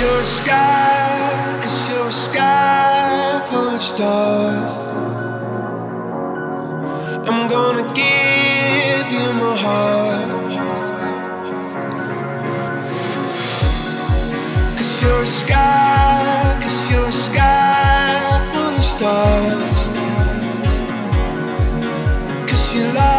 you're a sky, cause you're a sky full of stars. I'm gonna give you my heart. Cause you're a sky, cause you're a sky full of stars. Cause you love.